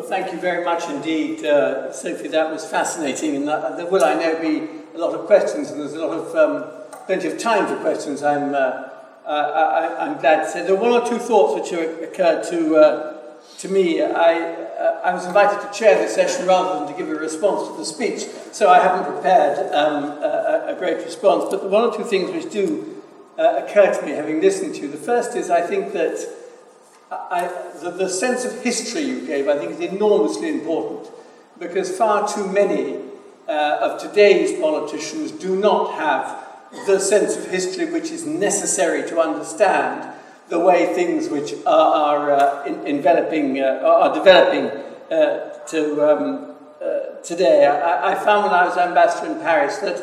Well, thank you very much indeed, uh, Sophie. That was fascinating, and that, there will, I know, be a lot of questions, and there's a lot of um, plenty of time for questions. I'm, uh, I, am glad to say there are one or two thoughts which occurred to uh, to me. I uh, I was invited to chair the session rather than to give a response to the speech, so I haven't prepared um, a, a, great response. But the one or two things which do uh, occur to me, having listened to you. The first is I think that I, the, the sense of history you gave, I think, is enormously important because far too many uh, of today's politicians do not have the sense of history which is necessary to understand the way things which are, are uh, in, enveloping, uh, are developing uh, to um, uh, today. I, I, found when I was ambassador in Paris that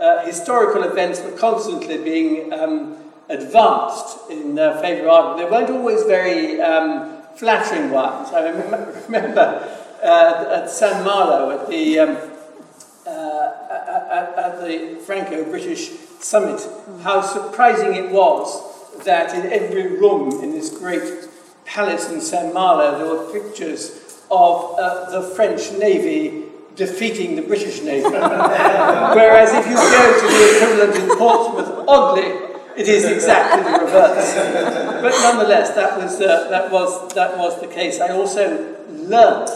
uh, historical events were constantly being um, advanced in uh, favour of argument. They weren't always very um, flattering ones. I remember uh, at Saint-Malo at the um, uh, at, the Franco-British summit, how surprising it was that in every room in this great palace in Saint-Malo there were pictures of uh, the French Navy defeating the British Navy. Whereas if you go to the equivalent in Portsmouth, oddly, it is exactly the reverse. But nonetheless, that was, uh, that, was, that was the case. I also learnt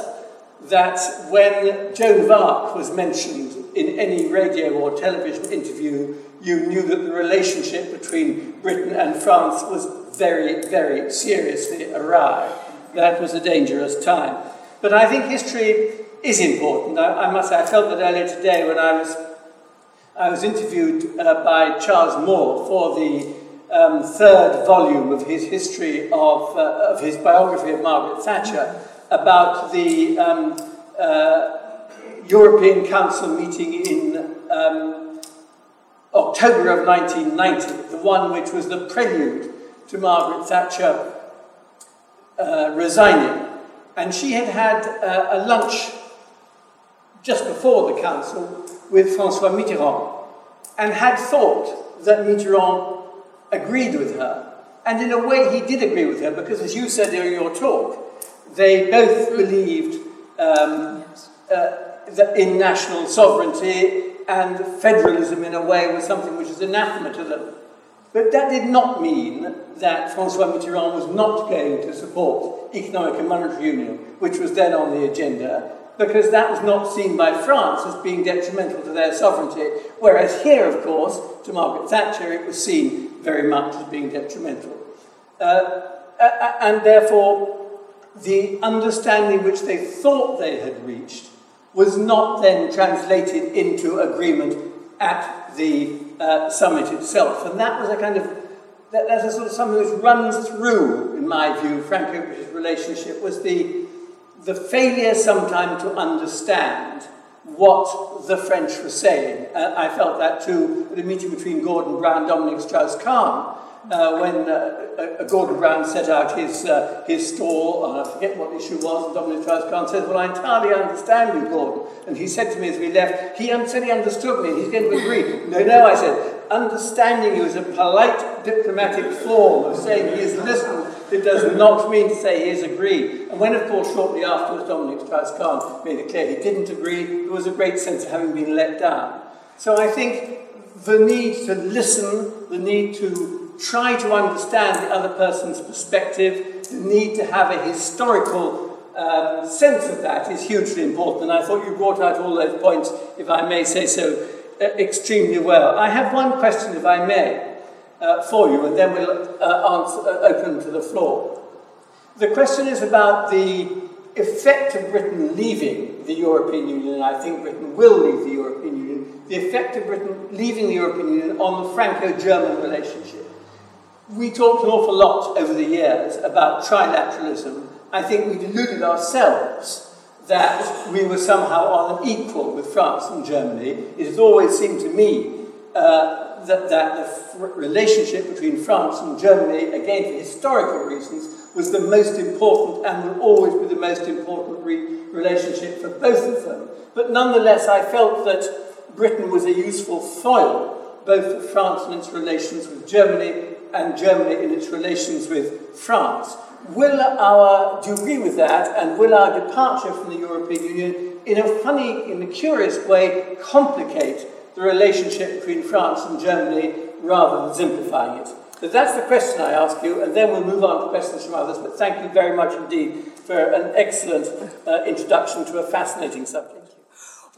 that when Joan of Arc was mentioned in any radio or television interview, you knew that the relationship between Britain and France was very, very seriously awry. That was a dangerous time. But I think history is important. I, I must say, I felt that earlier today when I was I was interviewed uh, by Charles Moore for the um, third volume of his history of, uh, of his biography of Margaret Thatcher about the um, uh, European Council meeting in um, October of 1990, the one which was the prelude to Margaret Thatcher uh, resigning. And she had had uh, a lunch just before the council with Francois Mitterrand and had thought that Mitterrand agreed with her. And in a way, he did agree with her because, as you said during your talk, they both believed um, uh, in national sovereignty and federalism, in a way, was something which is anathema to them. But that did not mean that Francois Mitterrand was not going to support economic and monetary union, which was then on the agenda, because that was not seen by France as being detrimental to their sovereignty, whereas here, of course, to Margaret Thatcher, it was seen very much as being detrimental. Uh, and therefore, the understanding which they thought they had reached was not then translated into agreement at the uh, summit itself. And that was a kind of, that, that's a sort of something which runs through, in my view, Franco-British relationship, was the the failure sometimes to understand what the French were saying. Uh, I felt that too at a meeting between Gordon Brown and Dominique Strauss-Kahn, uh, when uh, uh, Gordon Brown set out his, uh, his stall, and I forget what issue was, and Dominique Strauss-Kahn said, well, I entirely understand you, Gordon. And he said to me as we left, he said he understood me, and he's going to agree. No, no, I said, understanding you is a polite diplomatic form of saying he has listened it does not mean to say he has agreed. And when, of course, shortly afterwards Dominique Strauss-Kahn made it clear he didn't agree, there was a great sense of having been let down. So I think the need to listen, the need to try to understand the other person's perspective, the need to have a historical um, sense of that is hugely important. And I thought you brought out all those points, if I may say so, uh, extremely well. I have one question, if I may uh, for you, and then we'll uh, answer, uh, open to the floor. The question is about the effect of Britain leaving the European Union, and I think Britain will leave the European Union, the effect of Britain leaving the European Union on the Franco-German relationship. We talked an awful lot over the years about trilateralism. I think we deluded ourselves that we were somehow on an equal with France and Germany. It has always seemed to me uh, that, that the relationship between France and Germany, again for historical reasons, was the most important and will always be the most important re relationship for both of them. But nonetheless, I felt that Britain was a useful foil, both for France in its relations with Germany and Germany in its relations with France. will our, do you agree with that, and will our departure from the European Union, in a funny, in a curious way, complicate the relationship between France and Germany rather than simplifying it? So that's the question I ask you, and then we'll move on to questions from others. But thank you very much indeed for an excellent uh, introduction to a fascinating subject.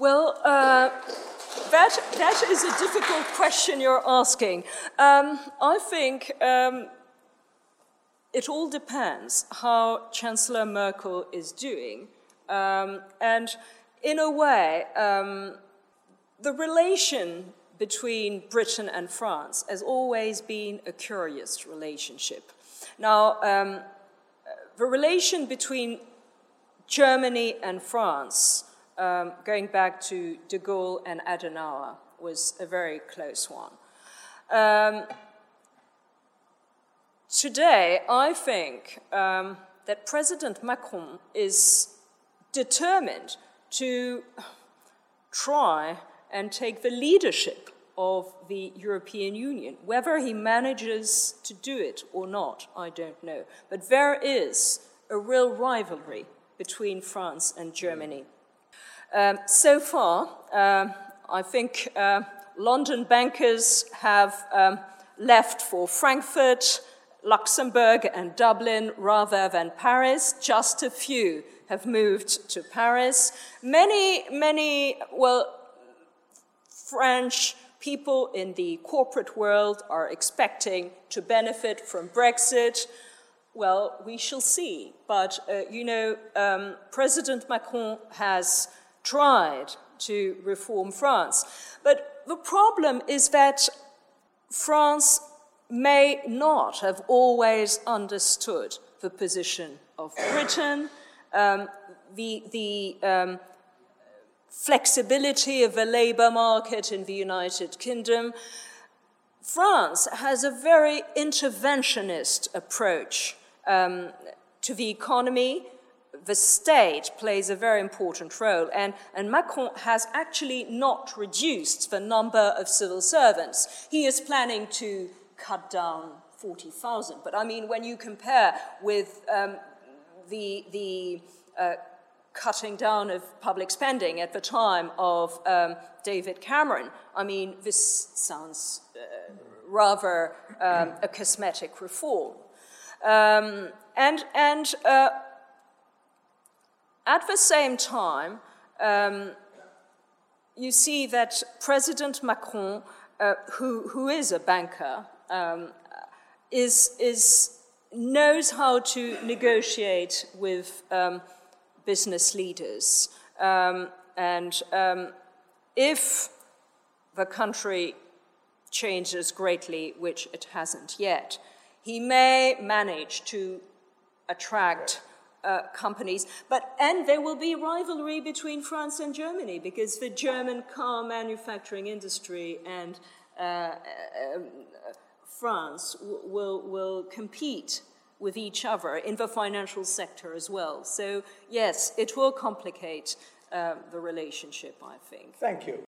Well, uh, that, that is a difficult question you're asking. Um, I think um, it all depends how Chancellor Merkel is doing. Um, and in a way, um, the relation between Britain and France has always been a curious relationship. Now, um, the relation between Germany and France, um, going back to de Gaulle and Adenauer, was a very close one. Um, today, I think um, that President Macron is determined to try and take the leadership of the European Union. Whether he manages to do it or not, I don't know. But there is a real rivalry between France and Germany. Um, so far, um, I think uh, London bankers have um, left for Frankfurt, Luxembourg, and Dublin rather than Paris. Just a few have moved to Paris. Many, many, well, French people in the corporate world are expecting to benefit from Brexit. Well, we shall see. But, uh, you know, um, President Macron has tried to reform France. But the problem is that France may not have always understood the position of Britain. Um, the, the um, flexibility of the labor market in the United Kingdom. France has a very interventionist approach um, to the economy. The state plays a very important role, and, and Macron has actually not reduced the number of civil servants. He is planning to cut down 40,000. But I mean, when you compare with um, the, the uh, cutting down of public spending at the time of um, David Cameron. I mean, this sounds uh, rather um, a cosmetic reform. Um, and and uh, at the same time, um, you see that President Macron, uh, who, who is a banker, um, is, is, knows how to negotiate with um, business leaders. Um, and um, if the country changes greatly, which it hasn't yet, he may manage to attract uh, companies. But and there will be rivalry between France and Germany because the German car manufacturing industry and uh, uh, France will will compete with each other in the financial sector as well. So, yes, it will complicate um, the relationship, I think. Thank you.